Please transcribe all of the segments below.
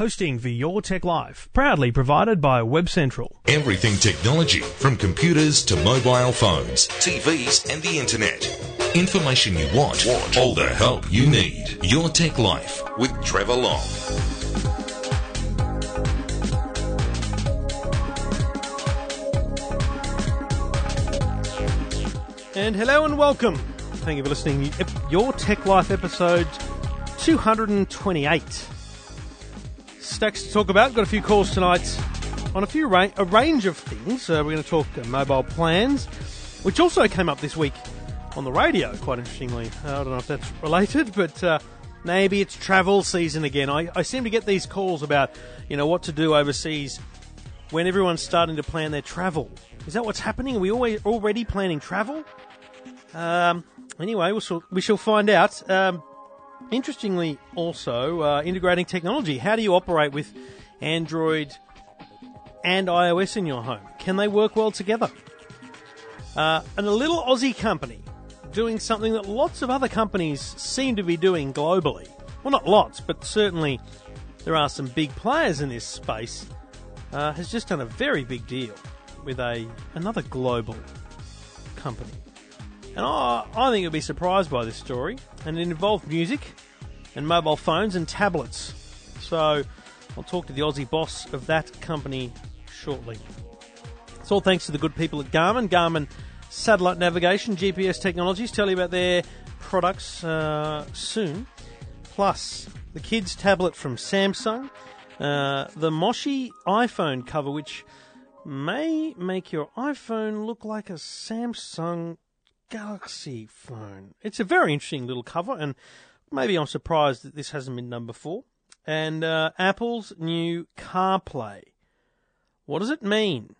Hosting for Your Tech Life, proudly provided by Web Central. Everything technology, from computers to mobile phones, TVs, and the internet. Information you want, all the help you need. Your Tech Life with Trevor Long. And hello and welcome. Thank you for listening. Your Tech Life episode 228. Stacks to talk about. Got a few calls tonight on a few ra- a range of things. Uh, we're going to talk uh, mobile plans, which also came up this week on the radio. Quite interestingly, uh, I don't know if that's related, but uh, maybe it's travel season again. I, I seem to get these calls about you know what to do overseas when everyone's starting to plan their travel. Is that what's happening? Are we always already planning travel? Um, anyway, we shall, we shall find out. Um, interestingly, also uh, integrating technology. How do you operate with Android and iOS in your home? Can they work well together? Uh, and a little Aussie company doing something that lots of other companies seem to be doing globally. Well, not lots, but certainly there are some big players in this space. Uh, has just done a very big deal with a another global company. And I, I think you'll be surprised by this story. And it involved music and mobile phones and tablets. So I'll talk to the Aussie boss of that company shortly. It's all thanks to the good people at Garmin. Garmin satellite navigation, GPS technologies. Tell you about their products uh, soon. Plus, the kids' tablet from Samsung. Uh, the Moshi iPhone cover, which may make your iPhone look like a Samsung Galaxy phone. It's a very interesting little cover, and maybe I'm surprised that this hasn't been done before. And uh, Apple's new CarPlay. What does it mean?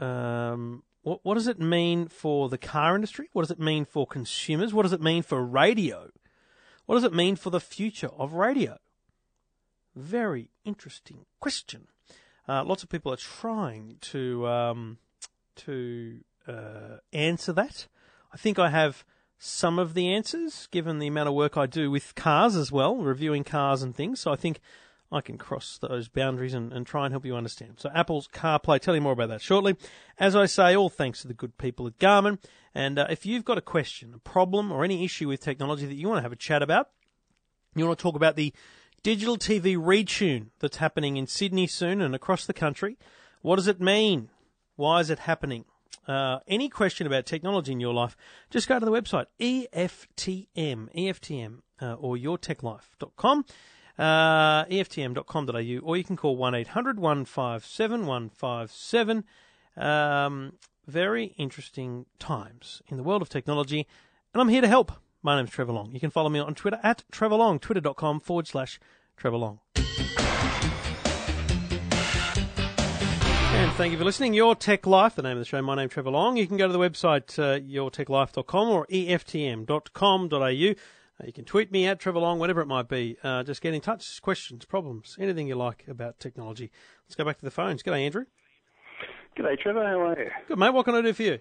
Um, what, what does it mean for the car industry? What does it mean for consumers? What does it mean for radio? What does it mean for the future of radio? Very interesting question. Uh, lots of people are trying to um, to uh, answer that. I think I have some of the answers, given the amount of work I do with cars as well, reviewing cars and things. So I think I can cross those boundaries and, and try and help you understand. So Apple's CarPlay, tell you more about that shortly. As I say, all thanks to the good people at Garmin. And uh, if you've got a question, a problem, or any issue with technology that you want to have a chat about, you want to talk about the digital TV retune that's happening in Sydney soon and across the country. What does it mean? Why is it happening? Uh, any question about technology in your life, just go to the website EFTM, EFTM, uh, or yourtechlife.com, uh, EFTM.com.au, or you can call 1 800 157 157. Um, very interesting times in the world of technology, and I'm here to help. My name's Trevor Long. You can follow me on Twitter at Trevor Long, twitter.com forward slash Trevor Long. Thank you for listening. Your Tech Life, the name of the show. My name's Trevor Long. You can go to the website uh, yourtechlife.com or eftm.com.au. Uh, you can tweet me at Trevor Long, whatever it might be. Uh, just get in touch, questions, problems, anything you like about technology. Let's go back to the phones. G'day, Andrew. G'day, Trevor. How are you? Good, mate. What can I do for you?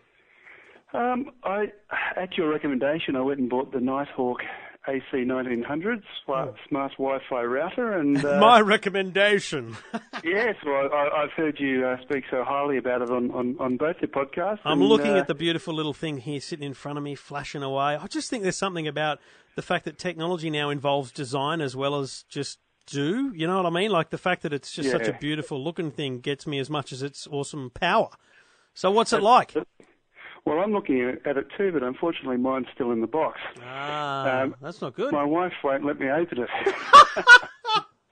Um, I, at your recommendation, I went and bought the Nighthawk AC 1900s smart, smart Wi-Fi router, and uh, My recommendation. yes, well, I, I've heard you uh, speak so highly about it on, on, on both your podcasts. I'm and, looking uh, at the beautiful little thing here sitting in front of me, flashing away. I just think there's something about the fact that technology now involves design as well as just do. You know what I mean? Like the fact that it's just such a beautiful looking thing gets me as much as its awesome power. So what's it like? Well, I'm looking at it too, but unfortunately, mine's still in the box. Ah, Um, that's not good. My wife won't let me open it.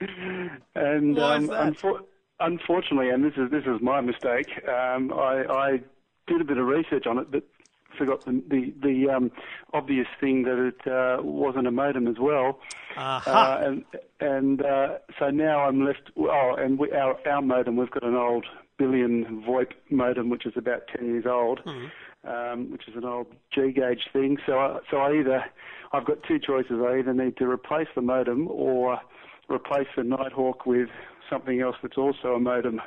and Why um, unfor- unfortunately, and this is this is my mistake. Um, I, I did a bit of research on it, but forgot the the, the um, obvious thing that it uh, wasn't a modem as well. Aha. Uh, and and uh, so now I'm left. Oh, and we, our our modem, we've got an old Billion VoIP modem, which is about ten years old, um, which is an old G gauge thing. So I, so I either I've got two choices. I either need to replace the modem or replace the Nighthawk with something else that's also a modem.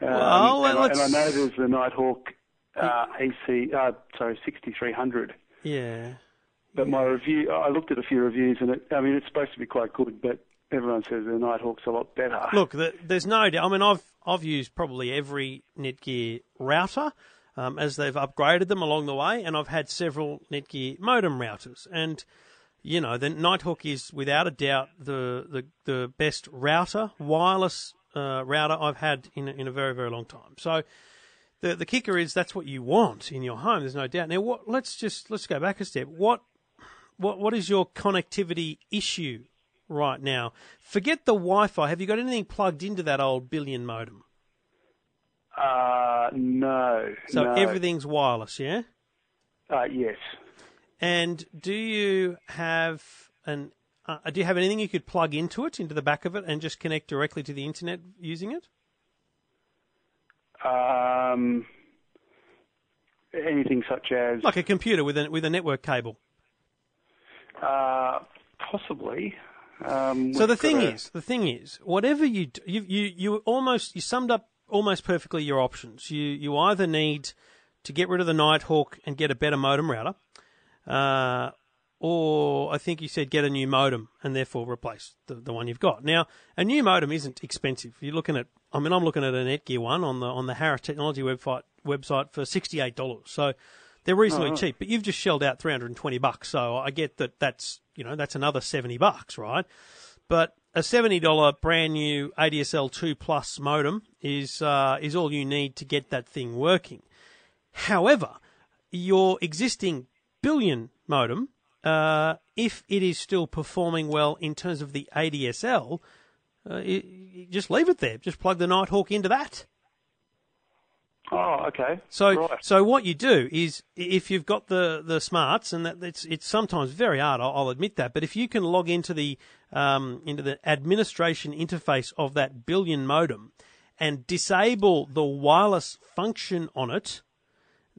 Um, Well, and, I, and I know there's the Nighthawk uh, AC, uh, sorry, 6300. yeah. But my review, I looked at a few reviews, and it, I mean, it's supposed to be quite good, but everyone says the Nighthawk's a lot better. Look, the, there's no doubt. I mean, I've I've used probably every Netgear router um, as they've upgraded them along the way, and I've had several Netgear modem routers. And you know, the Nighthawk is without a doubt the the, the best router, wireless uh, router I've had in in a very very long time. So. The, the kicker is that's what you want in your home. There's no doubt. Now, what? Let's just let's go back a step. What what what is your connectivity issue right now? Forget the Wi-Fi. Have you got anything plugged into that old Billion modem? Uh, no. So no. everything's wireless, yeah. Uh, yes. And do you have an uh, do you have anything you could plug into it, into the back of it, and just connect directly to the internet using it? Um, anything such as Like a computer with a with a network cable. uh, possibly. Um, So the thing a- is, the thing is, whatever you do, you you you almost you summed up almost perfectly your options. You you either need to get rid of the Nighthawk and get a better modem router, uh, or I think you said get a new modem and therefore replace the, the one you've got. Now, a new modem isn't expensive. You're looking at, I mean, I'm looking at a Netgear one on the on the Harris Technology website website for sixty eight dollars. So they're reasonably cheap, but you've just shelled out 320 bucks. So I get that that's, you know, that's another 70 bucks, right? But a $70 brand new ADSL 2 plus modem is, uh, is all you need to get that thing working. However, your existing Billion modem, uh, if it is still performing well in terms of the ADSL, uh, it, it- just leave it there. Just plug the Nighthawk into that. Oh, okay. So, right. so what you do is, if you've got the, the smarts, and that it's it's sometimes very hard, I'll, I'll admit that. But if you can log into the um, into the administration interface of that Billion modem and disable the wireless function on it,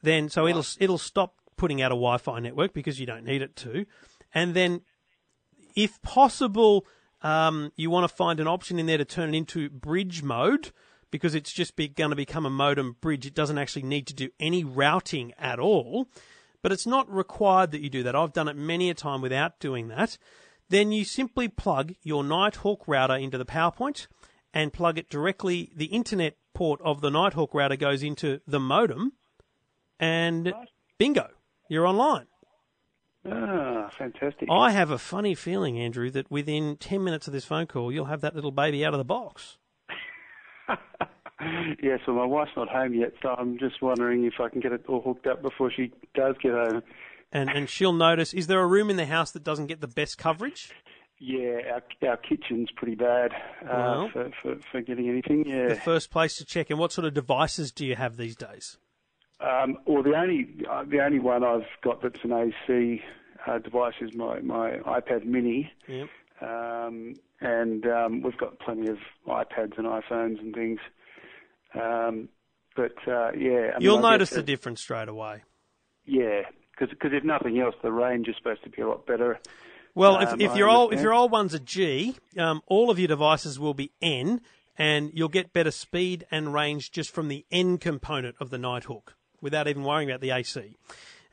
then so it'll it'll stop putting out a Wi-Fi network because you don't need it to, and then if possible, um, you want to find an option in there to turn it into bridge mode because it's just be, going to become a modem bridge. It doesn't actually need to do any routing at all, but it's not required that you do that. I've done it many a time without doing that. Then you simply plug your Nighthawk router into the PowerPoint and plug it directly. The internet port of the Nighthawk router goes into the modem, and bingo, you're online. Ah, fantastic. I have a funny feeling, Andrew, that within 10 minutes of this phone call, you'll have that little baby out of the box. Yes, well, my wife's not home yet, so I'm just wondering if I can get it all hooked up before she does get home. And, and she'll notice is there a room in the house that doesn't get the best coverage? Yeah, our, our kitchen's pretty bad uh, Well. for, for, for getting anything. Yeah, The first place to check. And what sort of devices do you have these days? Um, well, the only uh, the only one I've got that's an AC uh, device is my, my iPad Mini, Yep. um, and um, we've got plenty of iPads and iPhones and things. Um, but uh, yeah, I mean, You'll I notice the difference straight away. Yeah, because if nothing else, the range is supposed to be a lot better. Well, if, Um, if I your old if understand. your old one's a G, um, all of your devices will be N, and you'll get better speed and range just from the N component of the Nighthawk, without even worrying about the AC.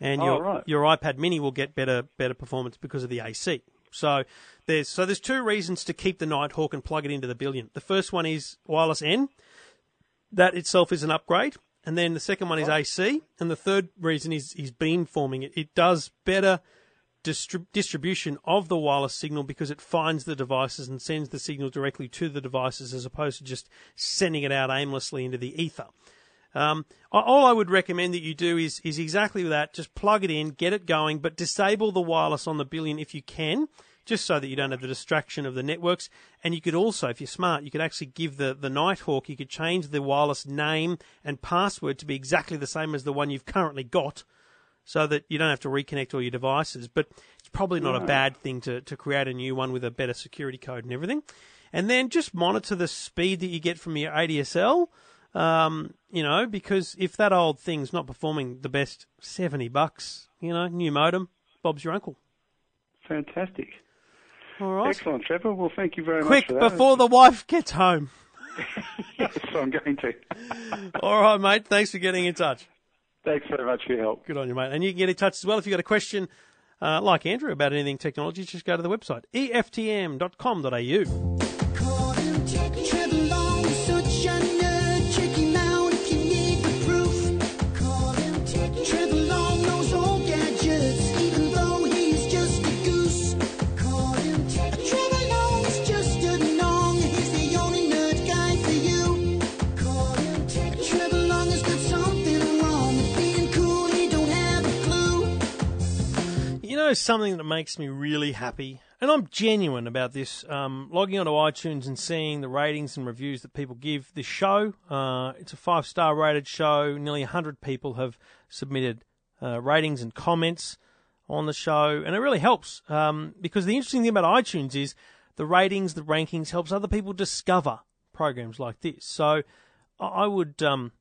And Oh, your right. your iPad Mini will get better better performance because of the AC. So there's so there's two reasons to keep the Nighthawk and plug it into the Billion. The first one is wireless N. That itself is an upgrade. And then the second one is AC. And the third reason is, is beamforming. It, it does better distrib- distribution of the wireless signal because it finds the devices and sends the signal directly to the devices as opposed to just sending it out aimlessly into the ether. Um, all I would recommend that you do is is exactly that. Just plug it in, get it going, but disable the wireless on the Billion if you can, just so that you don't have the distraction of the networks. And you could also, if you're smart, you could actually give the the Nighthawk. You could change the wireless name and password to be exactly the same as the one you've currently got, so that you don't have to reconnect all your devices. But it's probably not a bad thing to to create a new one with a better security code and everything. And then just monitor the speed that you get from your ADSL. Um, you know, because if that old thing's not performing the best, seventy bucks, you know, new modem, Bob's your uncle. Fantastic. All right. Excellent, Trevor. Well, thank you very Quick much that. before the wife gets home. yes, I'm going to. All right, mate. Thanks for getting in touch. Thanks very much for your help. Good on you, mate. And you can get in touch as well if you've got a question uh, like Andrew, about anything technology, just go to the website, eftm.com.au. know something that makes me really happy, and I'm genuine about this. Um, logging onto iTunes and seeing the ratings and reviews that people give this show. Uh, it's a five star rated show. Nearly hundred people have submitted uh, ratings and comments on the show, and it really helps um, because the interesting thing about iTunes is the ratings, the rankings helps other people discover programs like this. So I would um,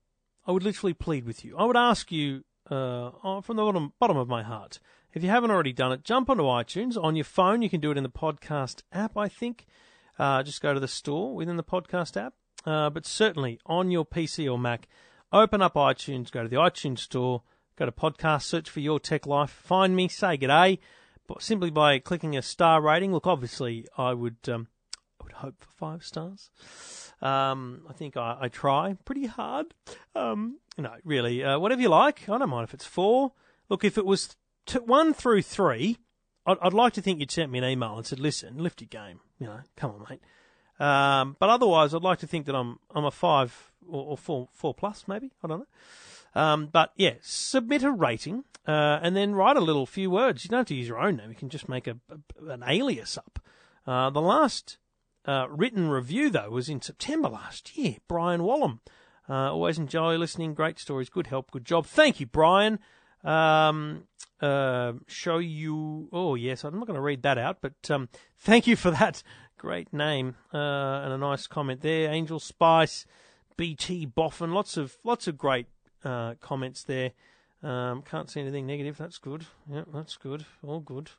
I would literally plead with you. I would ask you uh, oh, from the bottom, bottom of my heart, if you haven't already done it, jump onto iTunes on your phone. You can do it in the podcast app, I think. Uh, just go to the store within the podcast app. Uh, but certainly on your PC or Mac, open up iTunes, go to the iTunes store, go to podcast, search for Your Tech Life, find me, say g'day, but simply by clicking a star rating. Look, obviously, I would um, I would hope for five stars. Um, I think I, I try pretty hard. Um, no, really, uh, whatever you like. I don't mind if it's four. Look, if it was one through three, I'd, I'd like to think you'd sent me an email and said, "Listen, lift your game. You know, come on, mate." Um, but otherwise, I'd like to think that I'm I'm a five or, or four four plus, maybe. I don't know. Um, but yeah, submit a rating uh, and then write a little few words. You don't have to use your own name. You can just make a, a an alias up. Uh, the last uh, written review though was in September last year. Brian Wallum. Uh, always enjoy listening. Great stories. Good help. Good job. Thank you, Brian. Um, uh, show you. Oh yes, I'm not going to read that out, but um, thank you for that great name uh, and a nice comment there. Angel Spice, BT Boffin. Lots of lots of great uh, comments there. Um, can't see anything negative. That's good. Yeah, that's good. All good.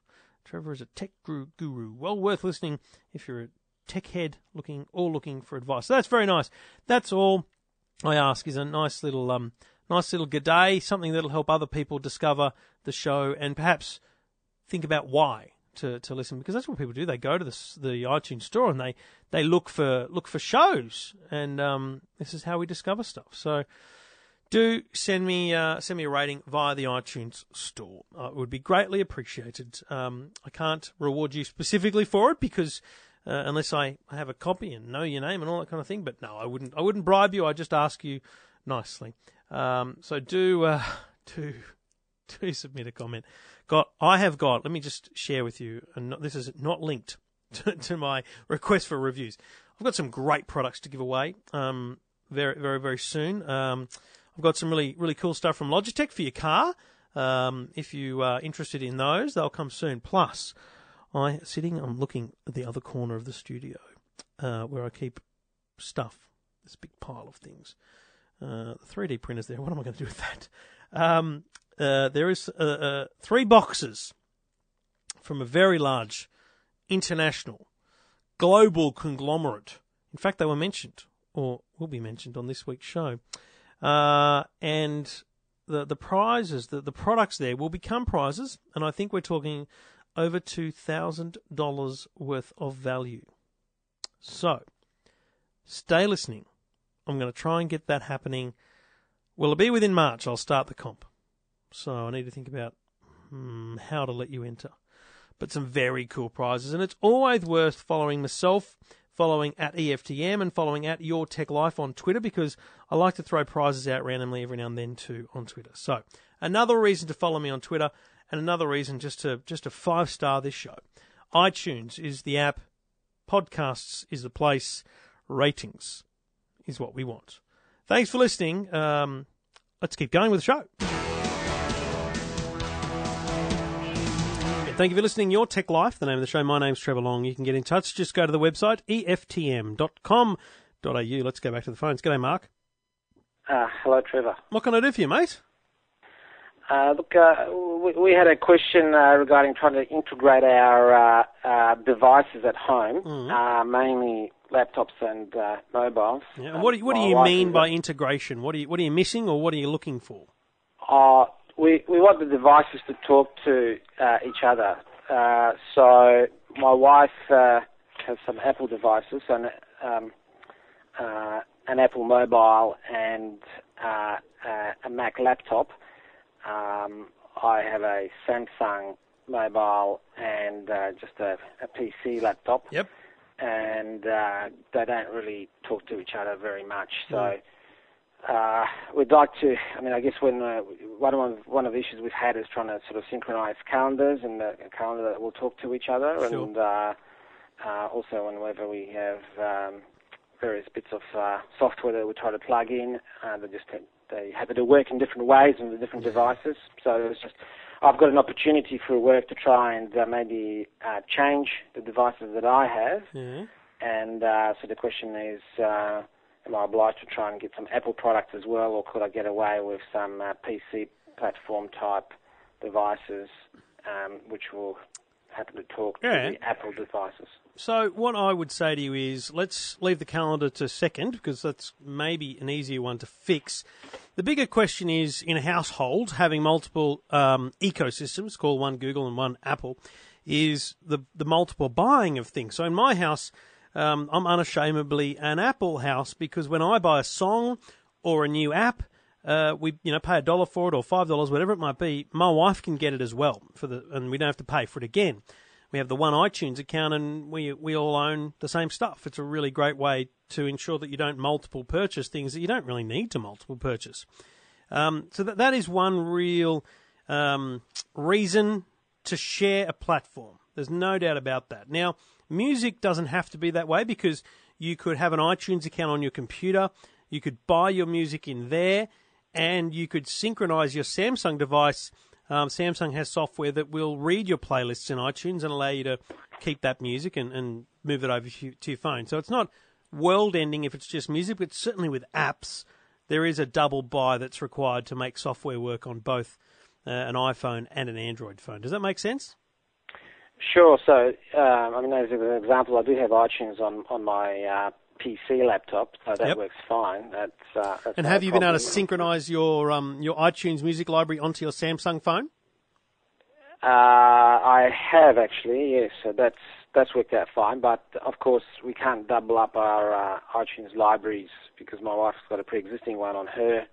Trevor is a tech guru. Well worth listening if you're a tech head looking or looking for advice. So that's very nice. That's all I ask is a nice little um nice little g'day, something that'll help other people discover the show and perhaps think about why to, to listen because that's what people do. They go to the the iTunes store and they, they look for look for shows and um, this is how we discover stuff. So do send me uh, send me a rating via the iTunes store. Uh, it would be greatly appreciated. Um, I can't reward you specifically for it because uh, unless I have a copy and know your name and all that kind of thing. But no, I wouldn't. I wouldn't bribe you. I just ask you nicely. Um, so do uh, do do submit a comment. Got I have got. Let me just share with you, and not, this is not linked to, to my request for reviews. I've got some great products to give away. Um, very very very soon. Um, I've got some really really cool stuff from Logitech for your car. Um, if you are interested in those, they'll come soon. Plus, I sitting. I'm looking at the other corner of the studio uh, where I keep stuff. This big pile of things. Uh, 3D printers there. What am I going to do with that? Um, uh, there is uh, uh, three boxes from a very large international global conglomerate. In fact, they were mentioned or will be mentioned on this week's show. Uh, and the the prizes, the, the products there will become prizes, and I think we're talking over two thousand dollars worth of value. So, stay listening. I'm going to try and get that happening. Will it be within March? I'll start the comp. So I need to think about hmm, how to let you enter. But some very cool prizes, and it's always worth following myself, following at EFTM, and following at Your Tech Life on Twitter because I like to throw prizes out randomly every now and then too on Twitter. So another reason to follow me on Twitter, and another reason just to just to five star this show. iTunes is the app, podcasts is the place, ratings is what we want. Thanks for listening. Um, let's keep going with the show. Thank you for listening. Your Tech Life, the name of the show. My name's Trevor Long. You can get in touch. Just go to the website, eftm.com.au. Let's go back to the phones. G'day, Mark. Uh, hello, Trevor. What can I do for you, mate? Uh, look, uh, we, we had a question uh, regarding trying to integrate our uh, uh, devices at home, uh, mainly laptops and uh, mobiles. Yeah. and what do you, what do you mean by integration? What are you what are you missing, or what are you looking for? Uh, we we want the devices to talk to uh, each other. Uh, so my wife uh, has some Apple devices and um, uh, an Apple mobile and uh, uh, a Mac laptop. Um, I have a Samsung mobile and uh, just a, a PC laptop. Yep. And uh, they don't really talk to each other very much. So uh, we'd like to. I mean, I guess when uh, one of one of the issues we've had is trying to sort of synchronize calendars and the a calendar that will talk to each other, Sure. and uh, uh, also whenever we have um, various bits of uh, software that we try to plug in, uh, they just they happen to work in different ways on the different devices. So it's just I've got an opportunity for work to try and uh, maybe uh, change the devices that I have. Yeah. And uh, so the question is, uh, am I obliged to try and get some Apple products as well, or could I get away with some uh, PC platform type devices, um, which will happen to talk Yeah. to the Apple devices? So what I would say to you is let's leave the calendar to second because that's maybe an easier one to fix. The bigger question is in a household having multiple um, ecosystems, call one Google and one Apple, is the the multiple buying of things. So in my house, um, I'm unashamedly an Apple house because when I buy a song or a new app, uh, we you know pay a dollar for it or five dollars, whatever it might be. My wife can get it as well for the, and we don't have to pay for it again. We have the one iTunes account, and we we all own the same stuff. It's a really great way to ensure that you don't multiple purchase things that you don't really need to multiple purchase. Um, so that that is one real um, reason to share a platform. There's no doubt about that. Now, music doesn't have to be that way because you could have an iTunes account on your computer, you could buy your music in there, and you could synchronize your Samsung device. Um, Samsung has software that will read your playlists in iTunes and allow you to keep that music and, and move it over to your phone. So it's not world ending if it's just music, but certainly with apps, there is a double buy that's required to make software work on both uh, an iPhone and an Android phone. Does that make sense? Sure. So, um, I mean, as an example, I do have iTunes on on my uh, PC laptop, so that Yep. works fine. That's, uh, that's And have you been able to synchronize your um, your iTunes music library onto your Samsung phone? Uh, I have actually, yes. So that's that's worked out fine. But of course, we can't double up our uh, iTunes libraries because my wife's got a pre-existing one on her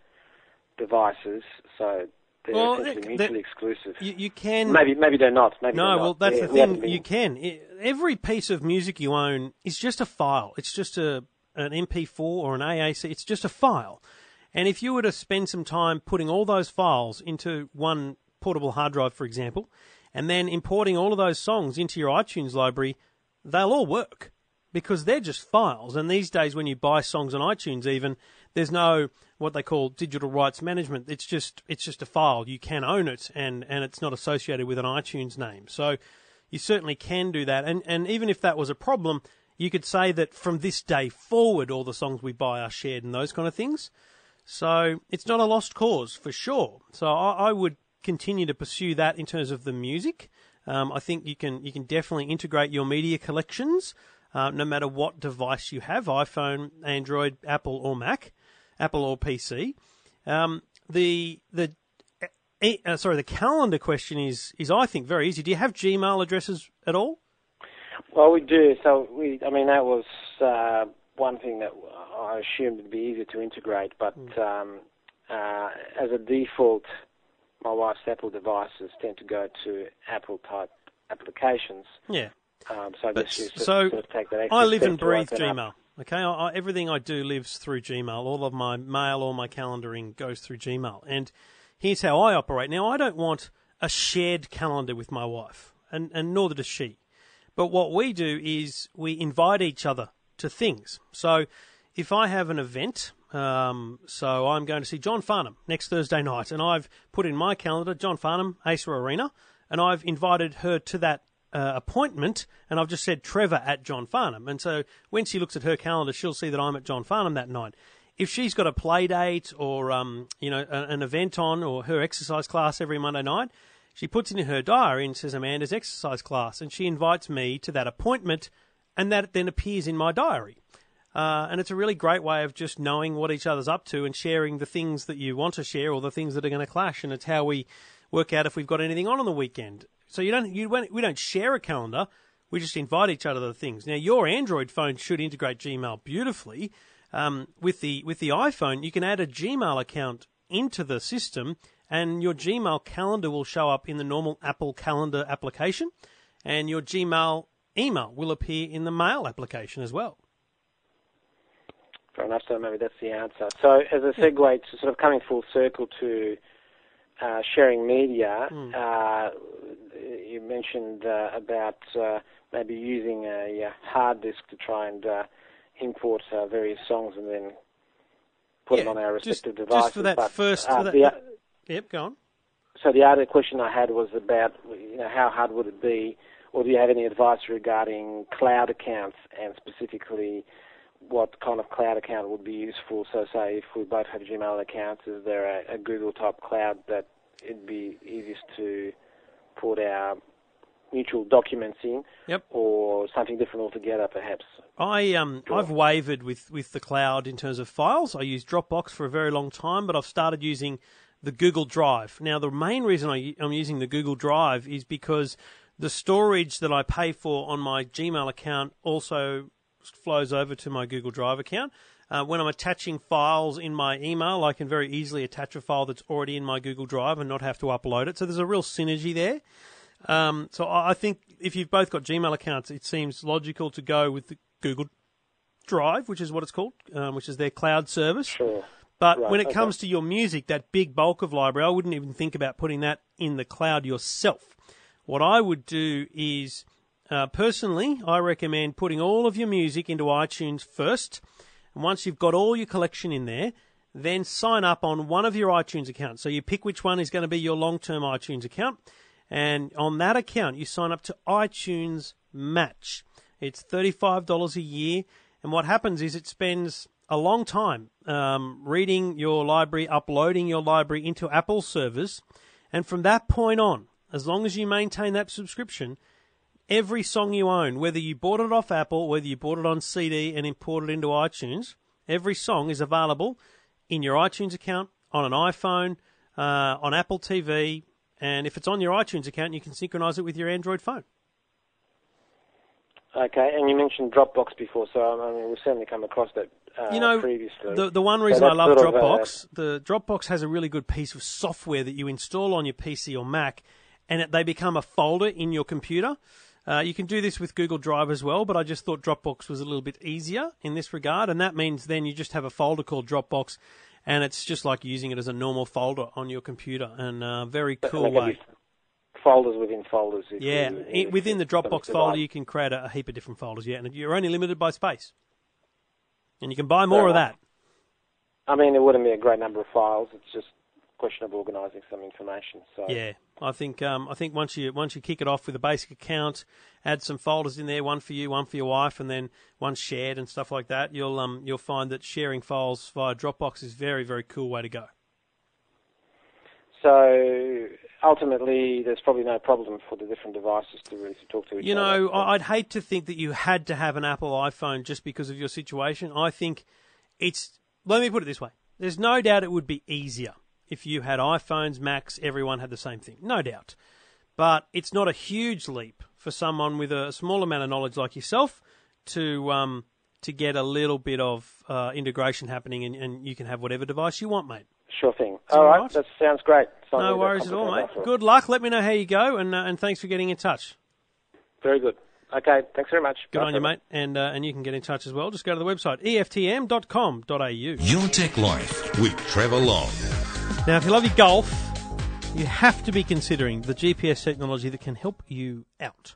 devices, so they're Well, essentially mutually exclusive. You, you can. maybe maybe they're not. Maybe No, well, not. that's the thing. been- You can. Every piece of music you own is just a file. It's just a an MP4 or an AAC. It's just a file. And if you were to spend some time putting all those files into one portable hard drive, for example, and then importing all of those songs into your iTunes library, they'll all work because they're just files. And these days, when you buy songs on iTunes, even there's no what they call digital rights management. It's just it's just a file. You can own it, and and it's not associated with an iTunes name. So you certainly can do that. And and even if that was a problem, you could say that from this day forward, all the songs we buy are shared and those kind of things. So it's not a lost cause for sure. So I, I would continue to pursue that in terms of the music. Um, I think you can you can definitely integrate your media collections, uh, no matter what device you have: iPhone, Android, Apple, or Mac, Apple or PC. Um, the the eh, uh, sorry, the calendar question is is I think very easy. Do you have Gmail addresses at all? Well, we do. So we, I mean, that was uh, one thing that I assumed would be easier to integrate. But um, uh, as a default, my wife's Apple devices tend to go to Apple type applications. Yeah. Um, so I But guess you sort, so sort of take that extra I live and breathe Gmail. up. Okay, I, I, everything I do lives through Gmail. All of my mail, all my calendaring goes through Gmail. And here's how I operate. Now, I don't want a shared calendar with my wife, and, and nor does she. But what we do is we invite each other to things. So if I have an event, um, so I'm going to see John Farnham next Thursday night, and I've put in my calendar John Farnham, Acer Arena, and I've invited her to that uh, appointment, and I've just said Trevor at John Farnham. And so when she looks at her calendar, she'll see that I'm at John Farnham that night. If she's got a play date or um, you know a, an event on or her exercise class every Monday night, she puts it in her diary and says Amanda's exercise class, and she invites me to that appointment, and that then appears in my diary. Uh, and it's a really great way of just knowing what each other's up to and sharing the things that you want to share or the things that are going to clash. And it's how we work out if we've got anything on on the weekend. So you don't, you we don't share a calendar. We just invite each other to things. Now your Android phone should integrate Gmail beautifully. Um, with the with the iPhone, you can add a Gmail account into the system, and your Gmail calendar will show up in the normal Apple Calendar application, and your Gmail email will appear in the Mail application as well. Fair enough. So maybe that's the answer. So as a segue to sort of coming full circle to uh, sharing media, uh, you mentioned uh, about uh, maybe using a, uh hard disk to try and uh, import uh, various songs and then put them on our just- respective just devices. for that but, first- uh, for that- the, that- Yep, go on. so the other question I had was about, you know, how hard would it be, or do you have any advice regarding cloud accounts and specifically what kind of cloud account would be useful? So, say if we both have Gmail accounts, is there a, a Google type cloud that it'd be easiest to put our mutual documents in, Yep. or something different altogether, perhaps? I um I've wavered with with the cloud in terms of files. I used Dropbox for a very long time, but I've started using the Google Drive. Now the main reason I, I'm using the Google Drive is because the storage that I pay for on my Gmail account also flows over to my Google Drive account. Uh, when I'm attaching files in my email, I can very easily attach a file that's already in my Google Drive and not have to upload it. So there's a real synergy there. Um, so I think if you've both got Gmail accounts, it seems logical to go with the Google Drive, which is what it's called, um, which is their cloud service. Sure. But Right, when it okay. comes to your music, that big bulk of library, I wouldn't even think about putting that in the cloud yourself. What I would do is, uh, personally, I recommend putting all of your music into iTunes first. And once you've got all your collection in there, then sign up on one of your iTunes accounts. So you pick which one is going to be your long term iTunes account. And on that account, you sign up to iTunes Match. It's $35 a year. And what happens is it spends a long time um, reading your library, uploading your library into Apple servers. And from that point on, as long as you maintain that subscription, every song you own, whether you bought it off Apple, whether you bought it on CD and imported it into iTunes, every song is available in your iTunes account, on an iPhone, uh, on Apple TV, and if it's on your iTunes account, you can synchronize it with your Android phone. Okay, and you mentioned Dropbox before, so I mean, we've certainly come across that uh, you know, previously. the the one So reason I love of, uh, Dropbox, the Dropbox has a really good piece of software that you install on your PC or Mac, and it, they become a folder in your computer. Uh, you can do this with Google Drive as well, but I just thought Dropbox was a little bit easier in this regard, and that means then you just have a folder called Dropbox, and it's just like using it as a normal folder on your computer, and uh, very cool way. Folders within folders. if Yeah, you- within the Dropbox folder, you can create a, a heap of different folders. Yeah, and you're only limited by space, and you can buy more of that. I mean, it wouldn't be a great number of files. It's just question of organising some information. So Yeah, I think um, I think once you once you kick it off with a basic account, add some folders in there, one for you, one for your wife, and then one shared and stuff like that. You'll um you'll find that sharing files via Dropbox is a very very cool way to go. So ultimately, there's probably no problem for the different devices to really to talk to each other. You know, I'd hate to think that you had to have an Apple iPhone just because of your situation. I think it's. Let me put it this way: there's no doubt it would be easier if you had iPhones, Macs, everyone had the same thing. No doubt, but it's not a huge leap for someone with a small amount of knowledge like yourself to um, to get a little bit of uh, integration happening, and, and you can have whatever device you want, mate. Sure thing. all All right, right. that sounds great. It's No worries at all, mate. Good luck. Let me know how you go, and uh, and thanks for getting in touch. Very good. Okay, thanks very much. Good Bye on you, for mate. And uh, and you can get in touch as well. Just go to the website eftm.com.au. Your Tech Life with Trevor Long. Now, if you love your golf, you have to be considering the GPS technology that can help you out.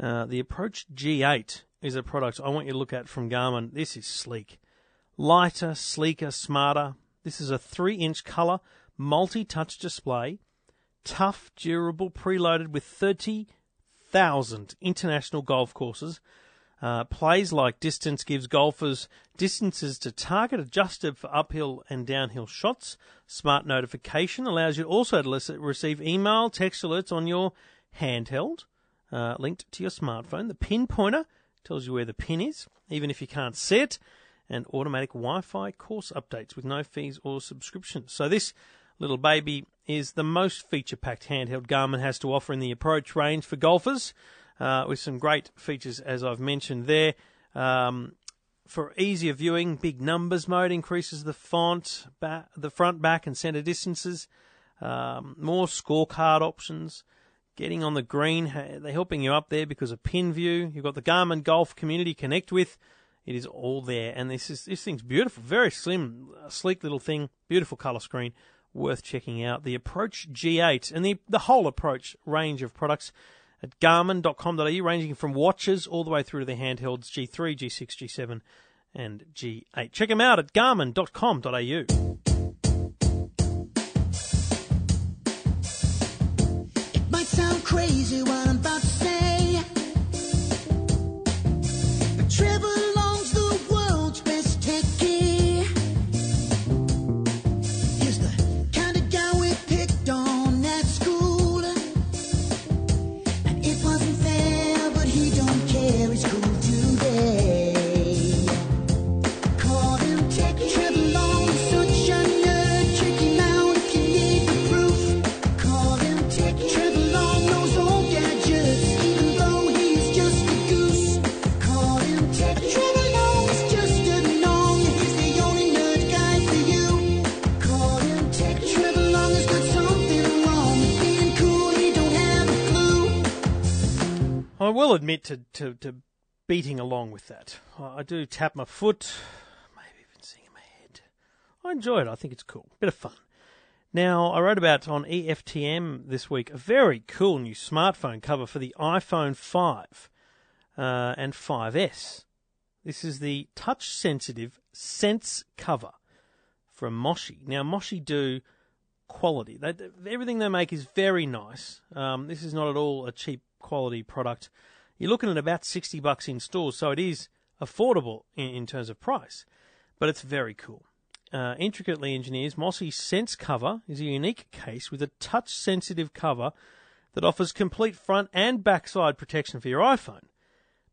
Uh, the Approach G8 is a product I want you to look at from Garmin. This is sleek, lighter, sleeker, smarter. This is a three-inch color multi-touch display, tough, durable, preloaded with 30,000 international golf courses. Uh, plays like distance gives golfers distances to target adjusted for uphill and downhill shots. Smart notification allows you also to receive email, text alerts on your handheld, uh, linked to your smartphone. The pin pointer tells you where the pin is, even if you can't see it, and automatic Wi-Fi course updates with no fees or subscriptions. So this little baby is the most feature-packed handheld Garmin has to offer in the approach range for golfers, uh, with some great features as I've mentioned there. Um, for easier viewing, big numbers mode increases the font, ba- the front, back, and center distances. Um, more scorecard options. Getting on the green, they're helping you up there because of pin view. You've got the Garmin Golf Community Connect with. It is all there, and this is this thing's beautiful, very slim, sleek little thing, beautiful color screen, worth checking out. The Approach G8 and the the whole Approach range of products at garmin.com.au, ranging from watches all the way through to the handhelds G3, G6, G7, and G8. Check them out at garmin.com.au. It might sound crazy admit to, to, to beating along with that. I do tap my foot, maybe even sing in my head. I enjoy it. I think it's cool. Bit of fun. Now, I wrote about on EFTM this week a very cool new smartphone cover for the iPhone 5 uh, and 5S. This is the touch sensitive Sense cover from Moshi. Now, Moshi do quality. They, everything they make is very nice. Um, this is not at all a cheap quality product. You're looking at about 60 bucks in stores, so it is affordable in, in terms of price, but it's very cool. Uh, intricately engineered, Moshi Sense cover is a unique case with a touch sensitive cover that offers complete front and backside protection for your iPhone.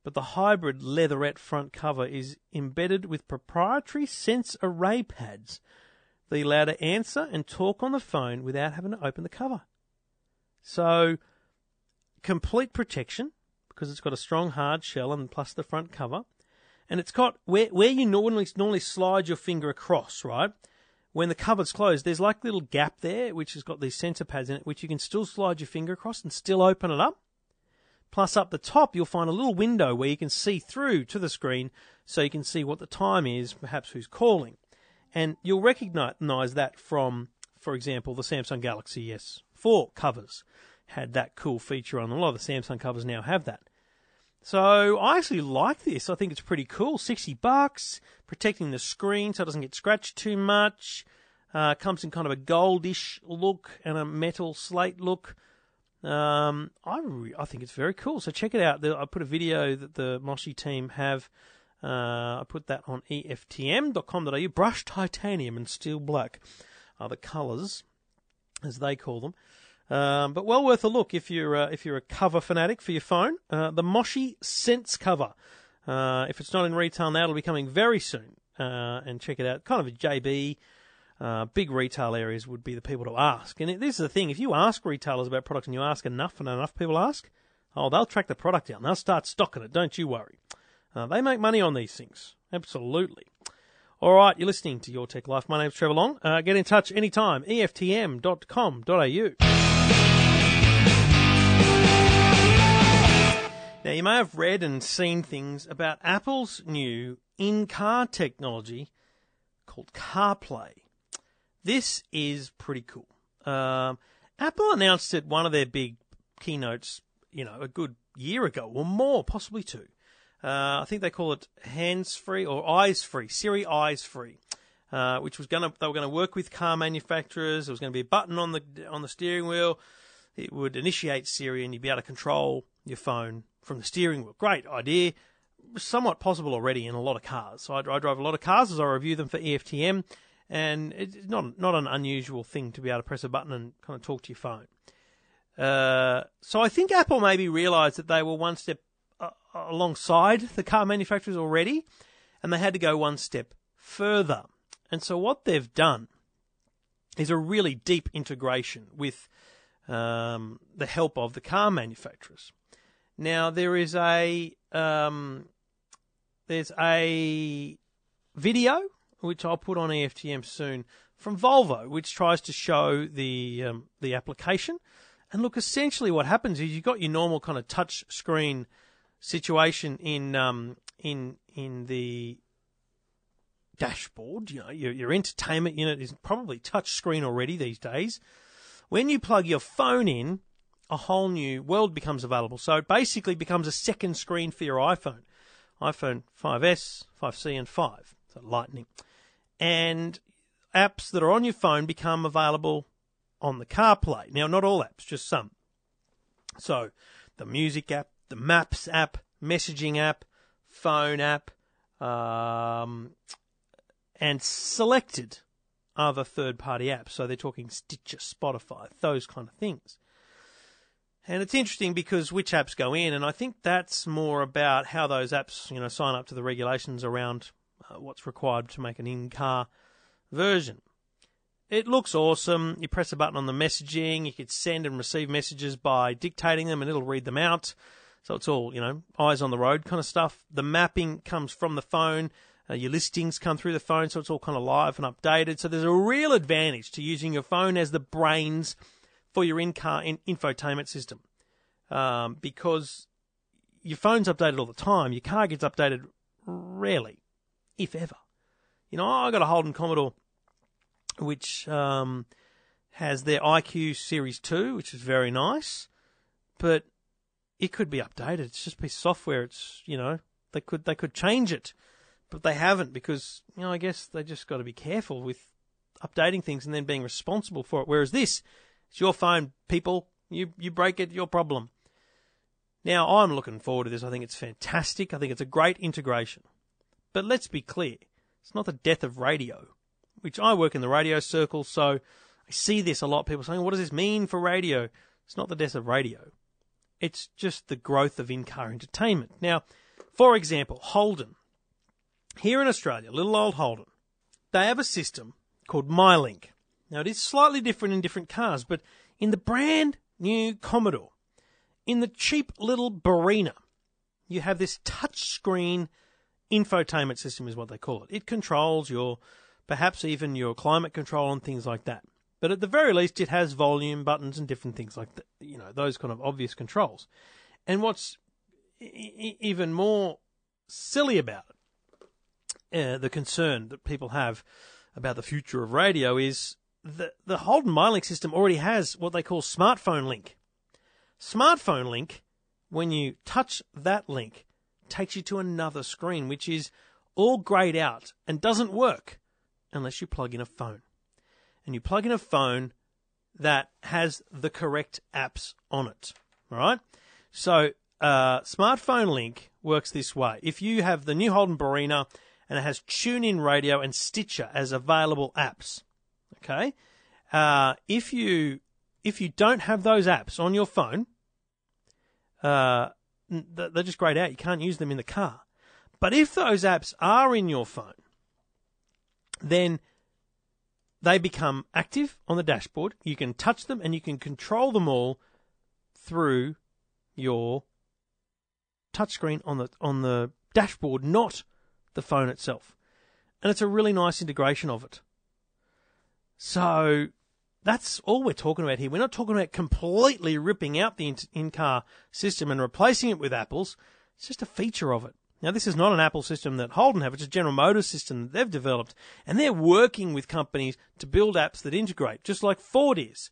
But the hybrid leatherette front cover is embedded with proprietary Sense array pads that allow to answer and talk on the phone without having to open the cover. So, complete protection because it's got a strong hard shell and plus the front cover, and it's got where where you normally normally slide your finger across, right? When the cover's closed, there's like a little gap there which has got these sensor pads in it, which you can still slide your finger across and still open it up. Plus, up the top, you'll find a little window where you can see through to the screen so you can see what the time is, perhaps who's calling. And you'll recognize that from, for example, the Samsung Galaxy S4 covers had that cool feature on. A lot of the Samsung covers now have that. So I actually like this. I think it's pretty cool. 60 bucks, protecting the screen so it doesn't get scratched too much. Uh, comes in kind of a goldish look and a metal slate look. Um, I re- I think it's very cool. So check it out. The- I put a video that the Moshi team have. Uh, I put that on EFTM.com.au. Brushed titanium and steel black are the colours, as they call them. Um, but well worth a look if you're uh, if you're a cover fanatic for your phone. Uh, the Moshi Sense cover. Uh, if it's not in retail now, it'll be coming very soon. Uh, and check it out. Kind of a JB. Uh, big retail areas would be the people to ask. And it- this is the thing: if you ask retailers about products and you ask enough, and enough people ask, oh, they'll track the product down. They'll start stocking it. Don't you worry. Uh, they make money on these things. Absolutely. All right, you're listening to Your Tech Life. My name's Trevor Long. Uh, get in touch anytime. EFTM.com.au. Now, you may have read and seen things about Apple's new in car technology called CarPlay. This is pretty cool. Um, Apple announced at one of their big keynotes, you know, a good year ago or more, possibly two. Uh, I think they call it hands free or eyes free, Siri eyes free, uh, which was going to they were going to work with car manufacturers. There was going to be a button on the on the steering wheel. It would initiate Siri, and you'd be able to control your phone from the steering wheel. Great idea. Somewhat possible already in a lot of cars. So I, I drive a lot of cars as I review them for EFTM, and it's not not an unusual thing to be able to press a button and kind of talk to your phone. Uh, so I think Apple maybe realised that they were one step uh, alongside the car manufacturers already, and they had to go one step further. And so what they've done is a really deep integration with um, the help of the car manufacturers. Now there is a um, there's a video which I'll put on EFTM soon from Volvo, which tries to show the um, the application. And look, essentially, what happens is you've got your normal kind of touch screen situation in um, in in the dashboard. You know, your, your entertainment unit is probably touch screen already these days. When you plug your phone in, a whole new world becomes available. So it basically becomes a second screen for your iPhone, iPhone 5S, 5C, and 5, so Lightning, and apps that are on your phone become available on the CarPlay. Now, not all apps, just some. So, the music app, the Maps app, messaging app, phone app, um, and selected other third party apps. So they're talking Stitcher, Spotify, those kind of things. And it's interesting because which apps go in, and I think that's more about how those apps, you know, sign up to the regulations around uh, what's required to make an in-car version. It looks awesome. You press a button on the messaging. You could send and receive messages by dictating them, and it'll read them out. So it's all, you know, eyes on the road kind of stuff. The mapping comes from the phone. Uh, your listings come through the phone, so it's all kind of live and updated. So there's a real advantage to using your phone as the brains for your in-car in- infotainment system, um, because your phone's updated all the time. Your car gets updated rarely, if ever. You know, I got a Holden Commodore, which um, has their IQ Series Two, which is very nice, but it could be updated. It's just a piece of software. It's you know they could they could change it, but they haven't because you know I guess they just got to be careful with updating things and then being responsible for it. Whereas this, it's your phone, people. You you break it, your problem. Now I'm looking forward to this. I think it's fantastic. I think it's a great integration. But let's be clear, it's not the death of radio, which I work in the radio circle, so I see this a lot. People saying, "What does this mean for radio?" It's not the death of radio. It's just the growth of in-car entertainment. Now, for example, Holden. Here in Australia, little old Holden, they have a system called MyLink. Now, it is slightly different in different cars, but in the brand new Commodore, in the cheap little Barina, you have this touchscreen infotainment system, is what they call it. It controls your, perhaps even your climate control and things like that. But at the very least, it has volume buttons and different things like you know, those kind of obvious controls. And what's even more silly about it, uh, the concern that people have about the future of radio is the the Holden MyLink system already has what they call smartphone link. Smartphone link, when you touch that link, takes you to another screen, which is all grayed out and doesn't work unless you plug in a phone. And you plug in a phone that has the correct apps on it. All right. So, uh, smartphone link works this way. If you have the new Holden Barina and it has TuneIn Radio and Stitcher as available apps, okay. Uh, if you if you don't have those apps on your phone, uh, they're just grayed out. You can't use them in the car. But if those apps are in your phone, then they become active on the dashboard. You can touch them and you can control them all through your touchscreen on the on the dashboard, not the phone itself. And it's a really nice integration of it. So that's all we're talking about here. We're not talking about completely ripping out the in car system and replacing it with Apple's. It's just a feature of it. Now, this is not an Apple system that Holden have. It's a General Motors system that they've developed. And they're working with companies to build apps that integrate, just like Ford is.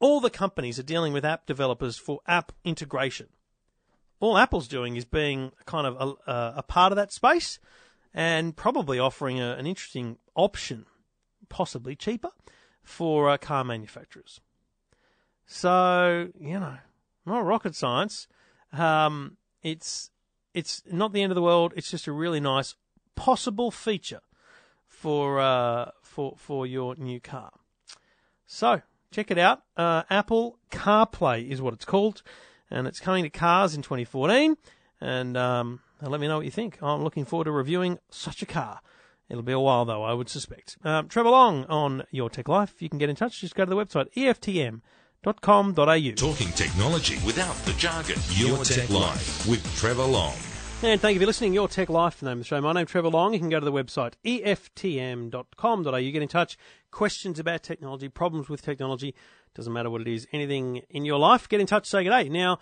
All the companies are dealing with app developers for app integration. All Apple's doing is being kind of a, a part of that space and probably offering a, an interesting option, possibly cheaper, for uh, car manufacturers. So, you know, not rocket science. Um, it's it's not the end of the world. It's just a really nice possible feature for uh, for for your new car. So check it out. Uh, Apple CarPlay is what it's called, and it's coming to cars in 2014. and um, and let me know what you think. I'm looking forward to reviewing such a car. It'll be a while though, I would suspect. Um, Trevor Long on Your Tech Life. You can get in touch. Just go to the website eftm.com.au. Talking technology without the jargon. Your, Tech, Life with Trevor Long. And thank you for listening. Your Tech Life, the name of the show. My name's Trevor Long. You can go to the website eftm.com.au. Get in touch. Questions about technology, problems with technology. Doesn't matter what it is. Anything in your life, get in touch. Say good day. Now,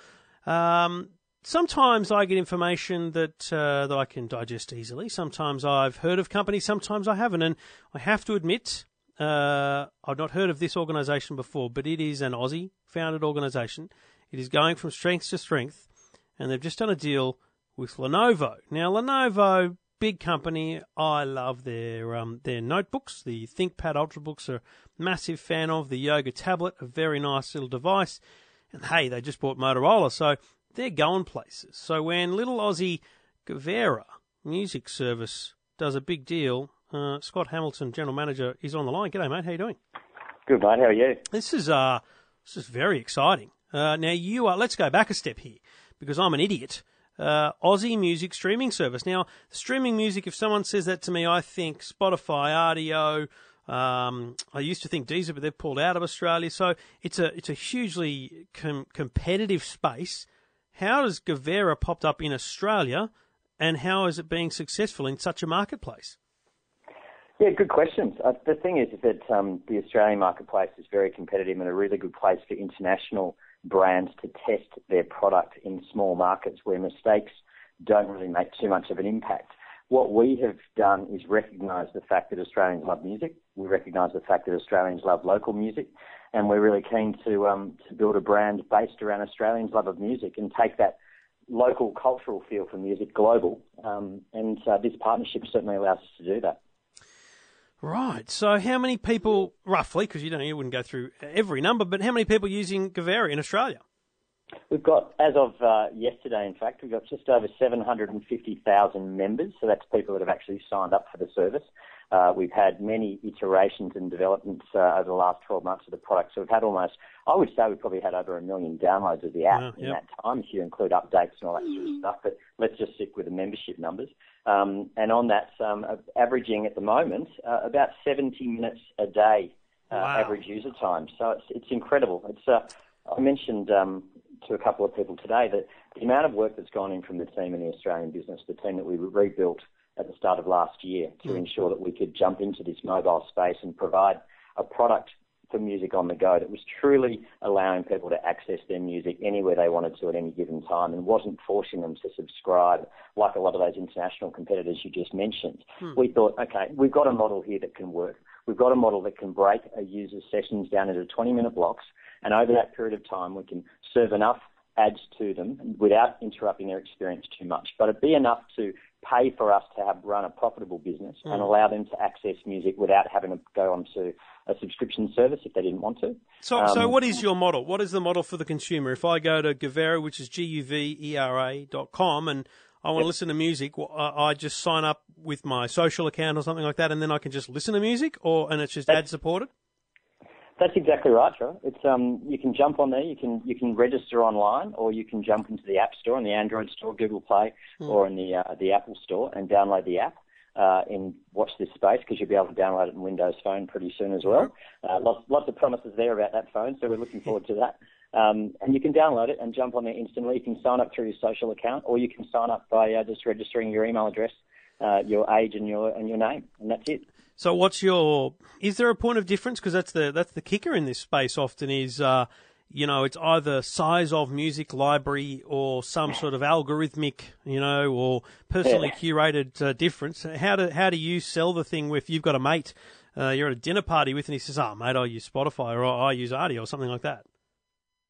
um, sometimes I get information that uh, that I can digest easily. Sometimes I've heard of companies. Sometimes I haven't. And I have to admit, uh, I've not heard of this organisation before, but it is an Aussie founded organisation. It is going from strength to strength, and they've just done a deal with Lenovo. Now, Lenovo, big company. I love their um, their notebooks. The ThinkPad Ultrabooks are a massive fan of. The Yoga tablet, a very nice little device. And hey, they just bought Motorola, so they're going places. So when little Aussie Guvera music service does a big deal, uh, Scott Hamilton, general manager, is on the line. G'day, mate. How you doing? Good, mate. How are you? This is uh, this is very exciting. Uh, now you are. Let's go back a step here because I'm an idiot. Uh, Aussie music streaming service. Now, streaming music. If someone says that to me, I think Spotify, Rdio. Um, I used to think Deezer, but they've pulled out of Australia. So it's a it's a hugely com- competitive space. How has Guvera popped up in Australia, and how is it being successful in such a marketplace? Yeah, good questions. Uh, the thing is that um, the Australian marketplace is very competitive and a really good place for international brands to test their product in small markets where mistakes don't really make too much of an impact. What we have done is recognise the fact that Australians love music. We recognise the fact that Australians love local music, and we're really keen to um, to build a brand based around Australians' love of music and take that local cultural feel for music global. Um, and uh, this partnership certainly allows us to do that. Right. So, how many people, roughly, because you don't, you wouldn't go through every number, but how many people using Guvera in Australia? We've got, as of uh, yesterday, in fact, we've got just over 750,000 members. So that's people that have actually signed up for the service. Uh, we've had many iterations and developments uh, over the last 12 months of the product. So we've had almost, I would say we've probably had over a million downloads of the app in yep. that time, if you include updates and all that sort of stuff. But let's just stick with the membership numbers. Um, and on that, um, averaging at the moment uh, about 70 minutes a day uh, Wow. average user time. So it's, it's incredible. It's, uh, I mentioned um, to a couple of people today that the amount of work that's gone in from the team in the Australian business, the team that we rebuilt at the start of last year to mm. ensure that we could jump into this mobile space and provide a product for music on the go that was truly allowing people to access their music anywhere they wanted to at any given time and wasn't forcing them to subscribe like a lot of those international competitors you just mentioned. Mm. We thought, okay, we've got a model here that can work. We've got a model that can break a user's sessions down into 20 minute blocks and over that period of time we can serve enough ads to them without interrupting their experience too much. But it'd be enough to pay for us to have run a profitable business and allow them to access music without having to go onto a subscription service if they didn't want to. So, so Um, what is your model? What is the model for the consumer? If I go to Guvera, which is G-U-V-E-R-A dot com, and I want to listen to music, I I just sign up with my social account or something like that, and then I can just listen to music, or and it's just ad supported. That's exactly right, Trevor. It's um, you can jump on there, you can you can register online, or you can jump into the App Store, in the Android Store, Google Play, or in the uh, the Apple Store, and download the app. Uh, and watch this space because you'll be able to download it in Windows Phone pretty soon as well. Uh, lots, lots of promises there about that phone, so we're looking forward to that. Um, and you can download it and jump on there instantly. You can sign up through your social account, or you can sign up by uh, just registering your email address, uh, your age, and your and your name, and that's it. So, what's your? Is there a point of difference? Because that's the that's the kicker in this space. Often is, uh, you know, it's either size of music library or some sort of algorithmic, you know, or personally curated uh, difference. How do how do you sell the thing if you've got a mate uh, you're at a dinner party with and he says, "Oh, mate, I use Spotify or I use Artie or something like that."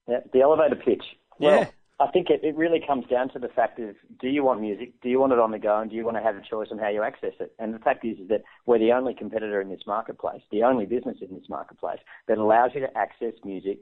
Yeah, the elevator pitch. Well, Yeah. I think it, it really comes down to the fact of do you want music? Do you want it on the go? And do you want to have a choice on how you access it? And the fact is, is that we're the only competitor in this marketplace, the only business in this marketplace that allows you to access music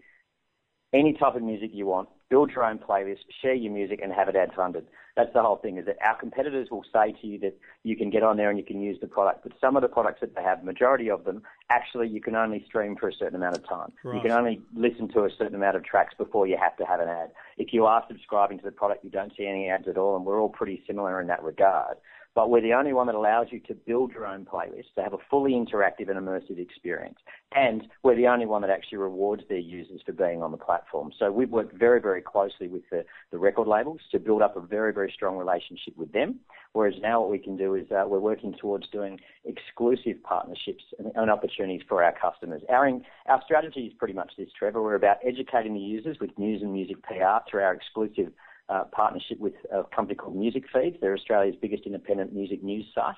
any type of music you want, build your own playlist, share your music, and have it ad funded. That's the whole thing. Is that our competitors will say to you that you can get on there and you can use the product, but some of the products that they have, majority of them, actually you can only stream for a certain amount of time. You can only listen to a certain amount of tracks before you have to have an ad. If you are subscribing to the product, you don't see any ads at all, and we're all pretty similar in that regard. But we're the only one that allows you to build your own playlist, to have a fully interactive and immersive experience. And we're the only one that actually rewards their users for being on the platform. So we've worked very, very closely with the, the record labels to build up a very, very strong relationship with them. Whereas now what we can do is uh, we're working towards doing exclusive partnerships and, and opportunities for our customers. Our, our strategy is pretty much this, Trevor. We're about educating the users with news and music PR through our exclusive uh, partnership with a company called Music Feeds. They're Australia's biggest independent music news site.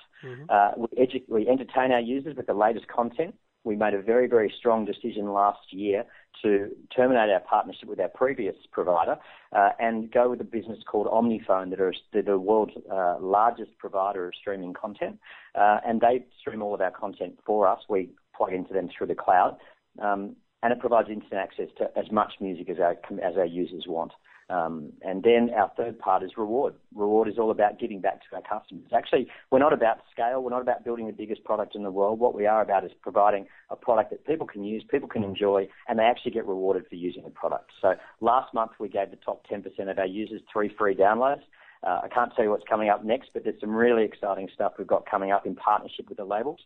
Uh, we, edu- we entertain our users with the latest content. We made a very, very strong decision last year to terminate our partnership with our previous provider uh, and go with a business called Omnifone, that are they're the world's uh, largest provider of streaming content. Uh, and they stream all of our content for us. We plug into them through the cloud. Um, and it provides instant access to as much music as our, as our users want. Um, and then our third part is reward. Reward is all about giving back to our customers. Actually, we're not about scale. We're not about building the biggest product in the world. What we are about is providing a product that people can use, people can enjoy, and they actually get rewarded for using the product. So last month we gave the top 10% of our users three free downloads. Uh, I can't tell you what's coming up next, but there's some really exciting stuff we've got coming up in partnership with the labels.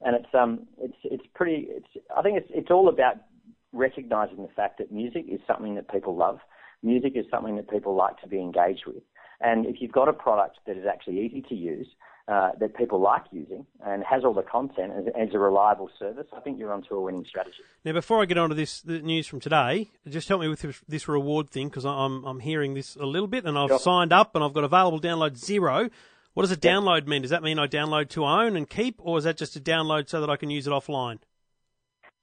And it's um it's it's pretty it's I think it's it's all about recognizing the fact that music is something that people love. Music is something that people like to be engaged with. And if you've got a product that is actually easy to use, uh, that people like using, and has all the content as, as a reliable service, I think you're onto a winning strategy. Now, before I get on to this the news from today, just help me with this, this reward thing because I'm I'm hearing this a little bit, and I've Sure. signed up and I've got available download zero. What does a download mean? Does that mean I download to own and keep, or is that just a download so that I can use it offline?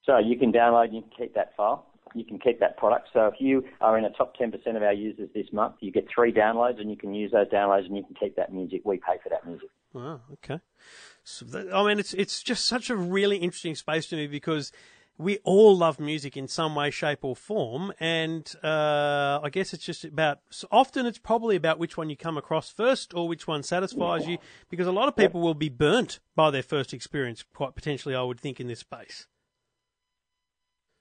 So you can download and you can keep that file. You can keep that product. So if you are in the top 10% of our users this month, you get three downloads and you can use those downloads and you can keep that music. We pay for that music. Oh, okay. So that, I mean, it's it's just such a really interesting space to me because we all love music in some way, shape, or form, and uh, I guess it's just about. So often, it's probably about which one you come across first or which one satisfies you, because a lot of people will be burnt by their first experience. Quite potentially, I would think in this space.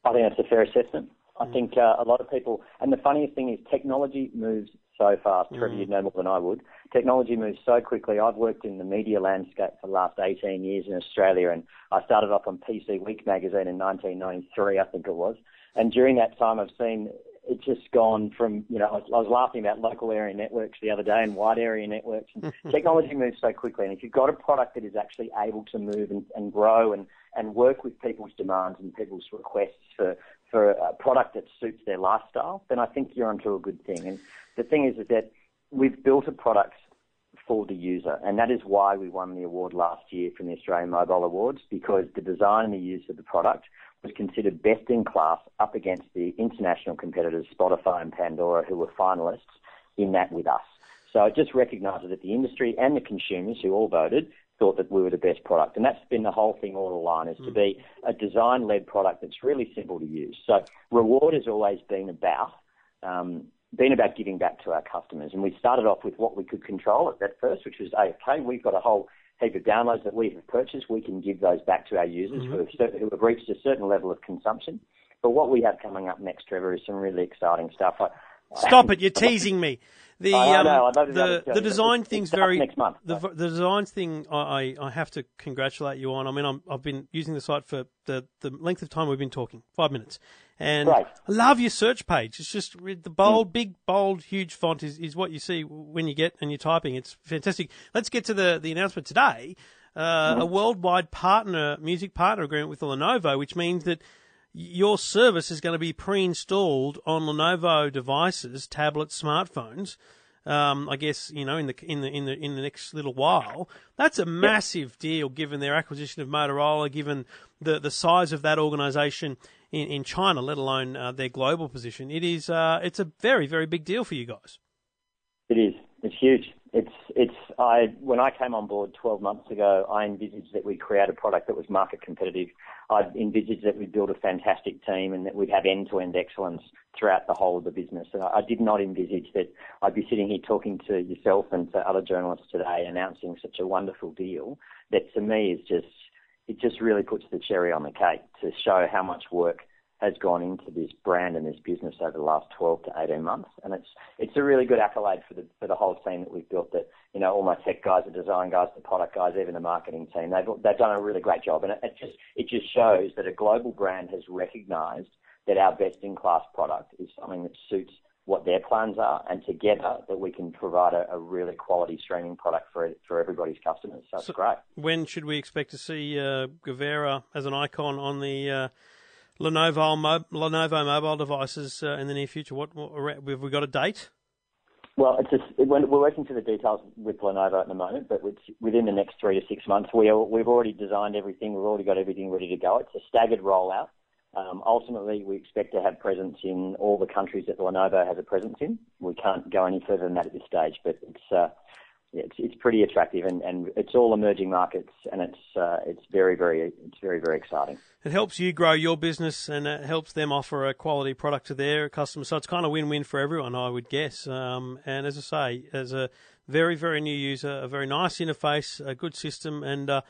I think that's a fair assessment. I think uh, a lot of people, and the funniest thing is technology moves so fast. Trevor, you'd know more than I would. Technology moves so quickly. I've worked in the media landscape for the last 18 years in Australia, and I started off on PC Week magazine in 1993, I think it was. And during that time, I've seen it just gone from, you know, I was, I was laughing about local area networks the other day and wide area networks. And technology moves so quickly. And if you've got a product that is actually able to move and, and grow and, and work with people's demands and people's requests for, for a product that suits their lifestyle, then I think you're onto a good thing. And the thing is, is that we've built a product for the user, and that is why we won the award last year from the Australian Mobile Awards because the design and the use of the product was considered best in class up against the international competitors Spotify and Pandora, who were finalists in that with us. So it just recognises that the industry and the consumers who all voted thought that we were the best product. And that's been the whole thing all along, is to be a design-led product that's really simple to use. So reward has always been about um, been about giving back to our customers. And we started off with what we could control at that first, which was, okay, we've got a whole heap of downloads that we have purchased. We can give those back to our users who, have, who have reached a certain level of consumption. But what we have coming up next, Trevor, is some really exciting stuff. I, Stop it! You're teasing me. The I um, know, I'd love to be the the design it's- thing's it's very next month, the so. the design thing. I, I I have to congratulate you on. I mean, I'm, I've been using the site for the the length of time we've been talking, five minutes, and Great. I love your search page. It's just the bold, big, bold, huge font is, is what you see when you get and you're typing. It's fantastic. Let's get to the the announcement today. Uh, A worldwide partner music partner agreement with Lenovo, which means that your service is going to be pre-installed on Lenovo devices, tablets, smartphones. Um, I guess you know in the in the in the in the next little while. That's a massive deal, given their acquisition of Motorola, given the the size of that organisation in, in China, let alone uh, their global position. It is uh, it's a very very big deal for you guys. It is. It's huge. It's it's I when I came on board 12 months ago, I envisaged that we'd create a product that was market competitive. I envisaged that we'd build a fantastic team and that we'd have end-to-end excellence throughout the whole of the business. And I, I did not envisage that I'd be sitting here talking to yourself and to other journalists today, announcing such a wonderful deal. That to me is just it just really puts the cherry on the cake to show how much work has gone into this brand and this business over the last 12 to 18 months, and it's it's a really good accolade for the for the whole team that we've built. That you know, all my tech guys, the design guys, the product guys, even the marketing team, they've they've done a really great job, and it, it just it just shows that a global brand has recognised that our best in class product is something that suits what their plans are, and together that we can provide a, a really quality streaming product for for everybody's customers. So, it's great. When should we expect to see uh, Guvera as an icon on the uh, Lenovo mo- Lenovo mobile devices uh, in the near future? What, what have we got a date? Well, it's just, we're working through the details with Lenovo at the moment, but within the next three to six months, we are, we've already designed everything. We've already got everything ready to go. It's a staggered rollout. Um, ultimately, we expect to have presence in all the countries that Lenovo has a presence in. We can't go any further than that at this stage, but it's uh, it's, it's pretty attractive, and, and it's all emerging markets, and it's uh, it's very very it's very very exciting. It helps you grow your business, and it helps them offer a quality product to their customers. So it's kind of win win for everyone, I would guess. Um, and as I say, as a very very new user, a very nice interface, a good system, and uh,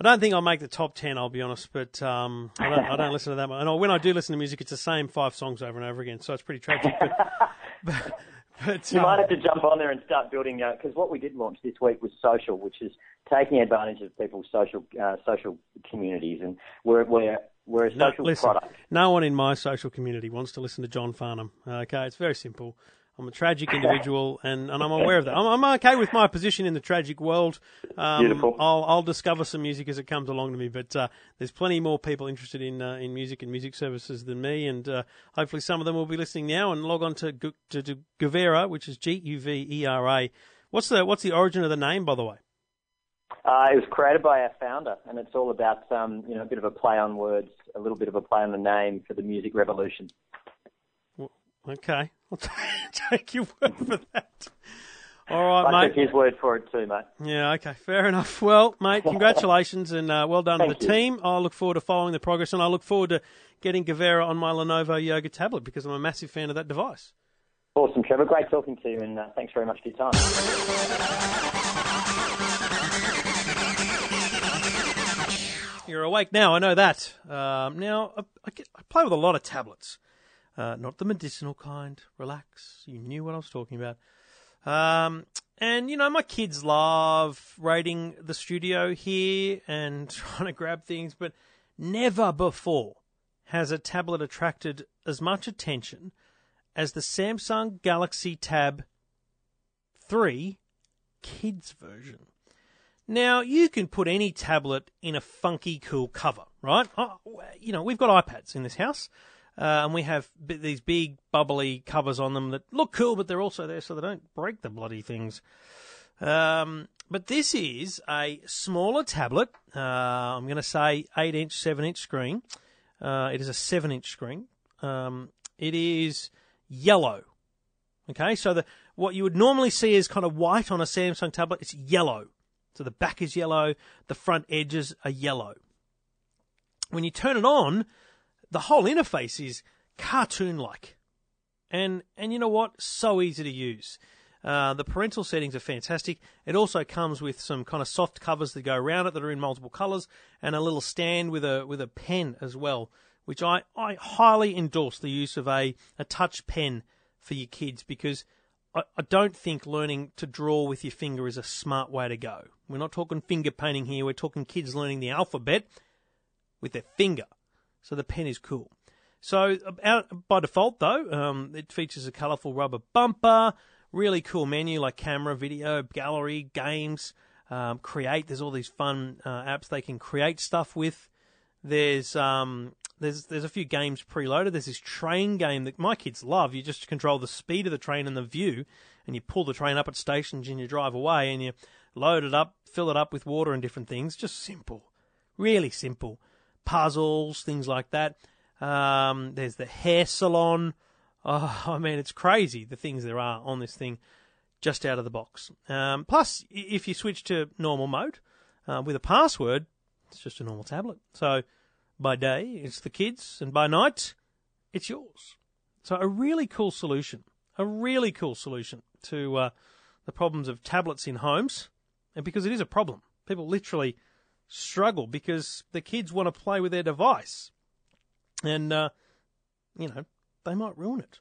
I don't think I'll make the top ten. I'll be honest, but um, I, don't, I don't listen to that much. And when I do listen to music, it's the same five songs over and over again, so it's pretty tragic. But, but but, you might have to jump on there and start building because uh, what we did launch this week was social, which is taking advantage of people's social uh, social communities, and we're we're we're a social no, listen, product. No one in my social community wants to listen to John Farnham. Okay, it's very simple. I'm a tragic individual, and, and I'm aware of that. I'm, I'm okay with my position in the tragic world. Um, Beautiful. I'll, I'll discover some music as it comes along to me, but uh, there's plenty more people interested in uh, in music and music services than me, and uh, hopefully some of them will be listening now and log on to to, to Guvera, which is G U V E R A. What's the what's the origin of the name, by the way? Uh, it was created by our founder, and it's all about um, you know a bit of a play on words, a little bit of a play on the name for the music revolution. Okay, I'll take your word for that. All right, I mate. took his word for it too, mate. Yeah, okay, fair enough. Well, mate, congratulations and uh, well done to the you. team. I look forward to following the progress, and I look forward to getting Guvera on my Lenovo Yoga tablet because I'm a massive fan of that device. Awesome, Trevor. Great talking to you, and uh, thanks very much for your time. You're awake now, I know that. Um, now, I, I, get, I play with a lot of tablets. Uh, not the medicinal kind. Relax. You knew what I was talking about. Um, and, you know, my kids love raiding the studio here and trying to grab things, but never before has a tablet attracted as much attention as the Samsung Galaxy Tab 3 Kids version. Now, you can put any tablet in a funky, cool cover, right? Oh, you know, we've got iPads in this house, uh, and we have b- these big, bubbly covers on them that look cool, but they're also there so they don't break the bloody things. Um, but this is a smaller tablet. Uh, I'm going to say 8 inch, 7 inch screen. Uh, it is a 7 inch screen. Um, it is yellow. Okay, so the what you would normally see is kind of white on a Samsung tablet, it's yellow. So the back is yellow, the front edges are yellow. When you turn it on, the whole interface is cartoon like. And and you know what? So easy to use. Uh, the parental settings are fantastic. It also comes with some kind of soft covers that go around it that are in multiple colours, and a little stand with a with a pen as well, which I, I highly endorse the use of a, a touch pen for your kids because I, I don't think learning to draw with your finger is a smart way to go. We're not talking finger painting here. We're talking kids learning the alphabet with their finger. So the pen is cool. So out, by default, though, um, it features a colourful rubber bumper, really cool menu like camera, video, gallery, games, um, create. There's all these fun uh, apps they can create stuff with. There's um, there's there's a few games preloaded. There's this train game that my kids love. You just control the speed of the train and the view, and you pull the train up at stations and you drive away and you load it up, fill it up with water and different things. Just simple, really simple. Puzzles, things like that. Um, there's the hair salon. Oh, I mean, it's crazy the things there are on this thing. just out of the box. Um, plus, if you switch to normal mode uh, with a password, it's just a normal tablet. So by day, it's the kids, and by night, it's yours. So a really cool solution, a really cool solution to uh, the problems of tablets in homes, and because it is a problem, people literally struggle because the kids want to play with their device, and uh, you know they might ruin it.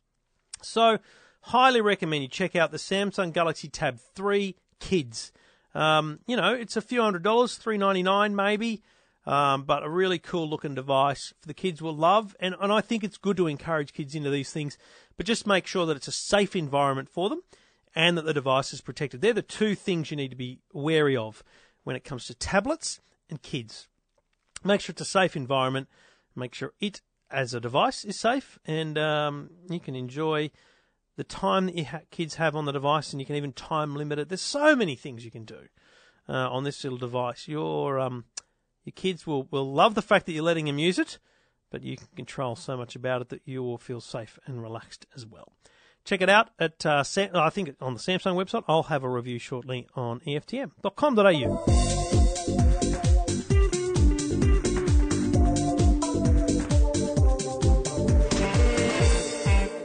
So, highly recommend you check out the Samsung Galaxy Tab 3 Kids. Um, you know, it's a few hundred dollars, three ninety nine maybe, um, but a really cool looking device for the kids will love. And, and I think it's good to encourage kids into these things, but just make sure that it's a safe environment for them and that the device is protected. They're the two things you need to be wary of when it comes to tablets and kids. Make sure it's a safe environment. Make sure it, as a device, is safe, and um, you can enjoy the time that your ha- kids have on the device, and you can even time limit it. There's so many things you can do uh, on this little device. Your um, your kids will, will love the fact that you're letting them use it, but you can control so much about it that you will feel safe and relaxed as well. Check it out at uh, Sam- I think on the Samsung website. I'll have a review shortly on EFTM.com.au.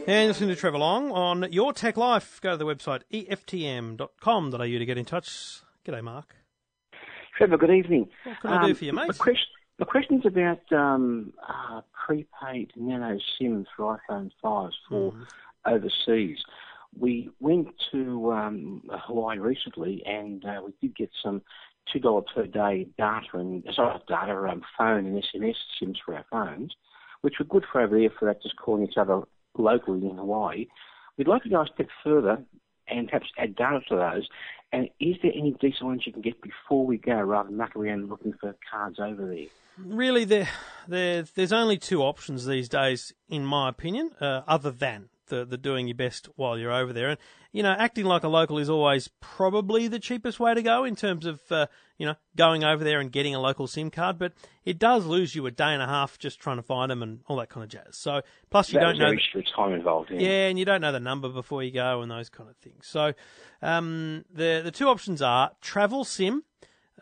And listening to Trevor Long on Your Tech Life. Go to the website EFTM.com.au to get in touch. G'day, Mark. Trevor, good evening. What can I do for you, mate? The, question, the question's about um, uh, prepaid nano SIM for iPhone 5s for Mm-hmm. overseas. We went to um, Hawaii recently and uh, we did get some $2 per day data and, sorry, data, um, phone and SMS SIMs for our phones, which were good for over there for that just calling each other locally in Hawaii. We'd like to go a step further and perhaps add data to those. And is there any decent ones you can get before we go rather than muck around looking for cards over there? really there, there there's only two options these days in my opinion uh, other than the, the doing your best while you're over there and you know acting like a local is always probably the cheapest way to go in terms of uh, you know going over there and getting a local sim card but it does lose you a day and a half just trying to find them and all that kind of jazz so plus you that don't know short time involved. Yeah. yeah, and you don't know the number before you go and those kind of things. So um, the the two options are Travel Sim,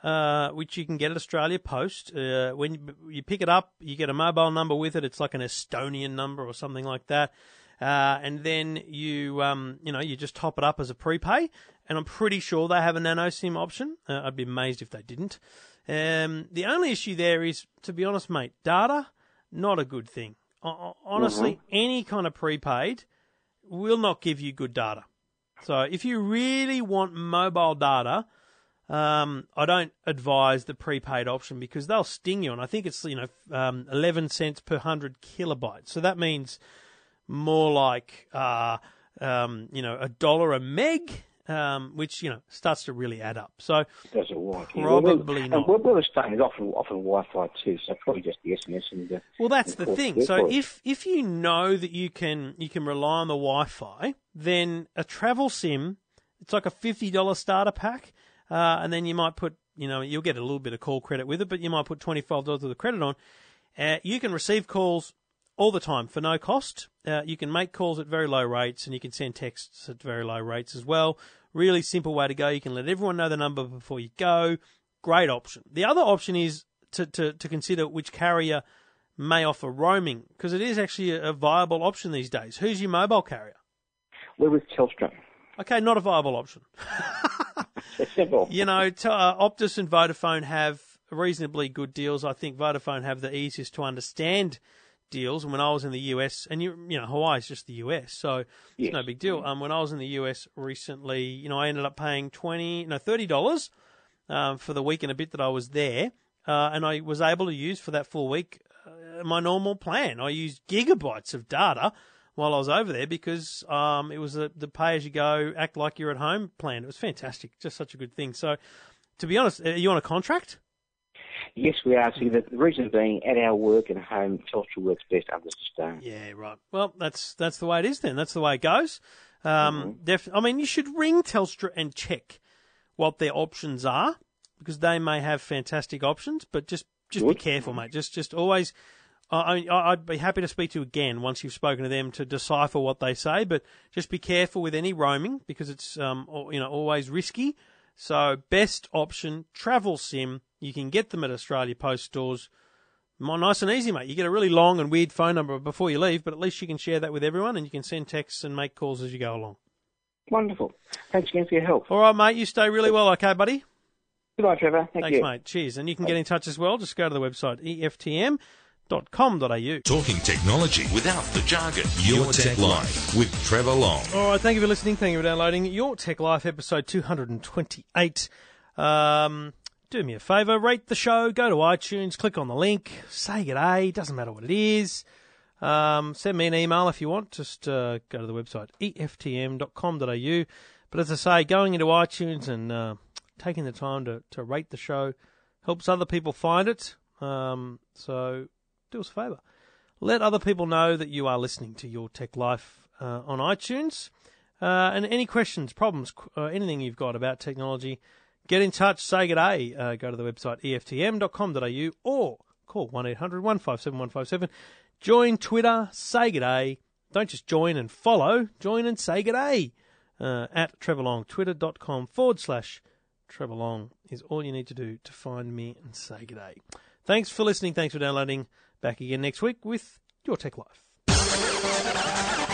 uh, which you can get at Australia Post. Uh, when you, you pick it up, you get a mobile number with it. It's like an Estonian number or something like that. Uh, and then you um, you know you just top it up as a prepay. And I'm pretty sure they have a nano SIM option. Uh, I'd be amazed if they didn't. Um, the only issue there is, to be honest, mate, data not a good thing. O- Honestly, any kind of prepaid will not give you good data. So if you really want mobile data, um, I don't advise the prepaid option because they'll sting you. And I think it's you know um, 11 cents per hundred kilobytes. So that means more like uh, um, you know a dollar a meg, um, which you know starts to really add up. So Does it work? Yeah. Well, not. And where where we're staying is often often Wi-Fi too, so probably just the SMS and. Uh, Well, that's and the call thing. So if if you know that you can you can rely on the Wi-Fi, then a travel sim, it's like a fifty dollar starter pack, uh, and then you might put you know you'll get a little bit of call credit with it, but you might put twenty five dollars of the credit on. Uh, you can receive calls all the time for no cost. Uh, you can make calls at very low rates, and you can send texts at very low rates as well. Really simple way to go. You can let everyone know the number before you go. Great option. The other option is to, to, to consider which carrier may offer roaming because it is actually a, viable option these days. Who's your mobile carrier? we're with Telstra. Okay, not a viable option. It's simple. You know, t- uh, Optus and Vodafone have reasonably good deals. I think Vodafone have the easiest to understand deals. And when I was in the US, and you, you know, Hawaii's just the US, so it's Yes. no big deal. Um, when I was in the US recently, you know, I ended up paying twenty, no, thirty dollars um, for the week and a bit that I was there, uh, and I was able to use for that full week uh, my normal plan. I used gigabytes of data while I was over there because um, it was the, the pay as you go, act like you're at home plan. It was fantastic, just such a good thing. So, to be honest, are you on a contract? Yes, we are. See, the, reason being, at our work and home, Telstra works best under the stone. Yeah, right. Well, that's that's the way it is. Then that's the way it goes. Um, def- I mean, you should ring Telstra and check what their options are because they may have fantastic options, but just just be careful, mate. Just just always I, I- I'd be happy to speak to you again once you've spoken to them to decipher what they say. But just be careful with any roaming because it's um, you know always risky. So best option travel sim. You can get them at Australia Post stores. Nice and easy, mate. You get a really long and weird phone number before you leave, but at least you can share that with everyone and you can send texts and make calls as you go along. Wonderful. Thanks again for your help. All right, mate. You stay really well, okay, buddy? Goodbye, Trevor. Thank Thanks, you. mate. Cheers. And you can get in touch as well. Just go to the website E Talking technology without the jargon. Your Tech Life with Trevor Long. All right, thank you for listening. Thank you for downloading Your Tech Life episode 228. Um, do me a favour, rate the show, go to iTunes, click on the link, say g'day, doesn't matter what it is. Um, send me an email if you want, just uh, go to the website eftm.com.au. But as I say, going into iTunes and uh, taking the time to, to rate the show helps other people find it. Um, so do us a favour. Let other people know that you are listening to Your Tech Life uh, on iTunes. Uh, and any questions, problems, uh, anything you've got about technology, get in touch, say good day. Uh, go to the website eftm.com.au or call 1 800 157 157. Join Twitter, say good day. Don't just join and follow, join and say good day. Uh, at Trevor twitter.com forward slash Trevor is all you need to do to find me and say good day. Thanks for listening. Thanks for downloading. Back again next week with Your Tech Life.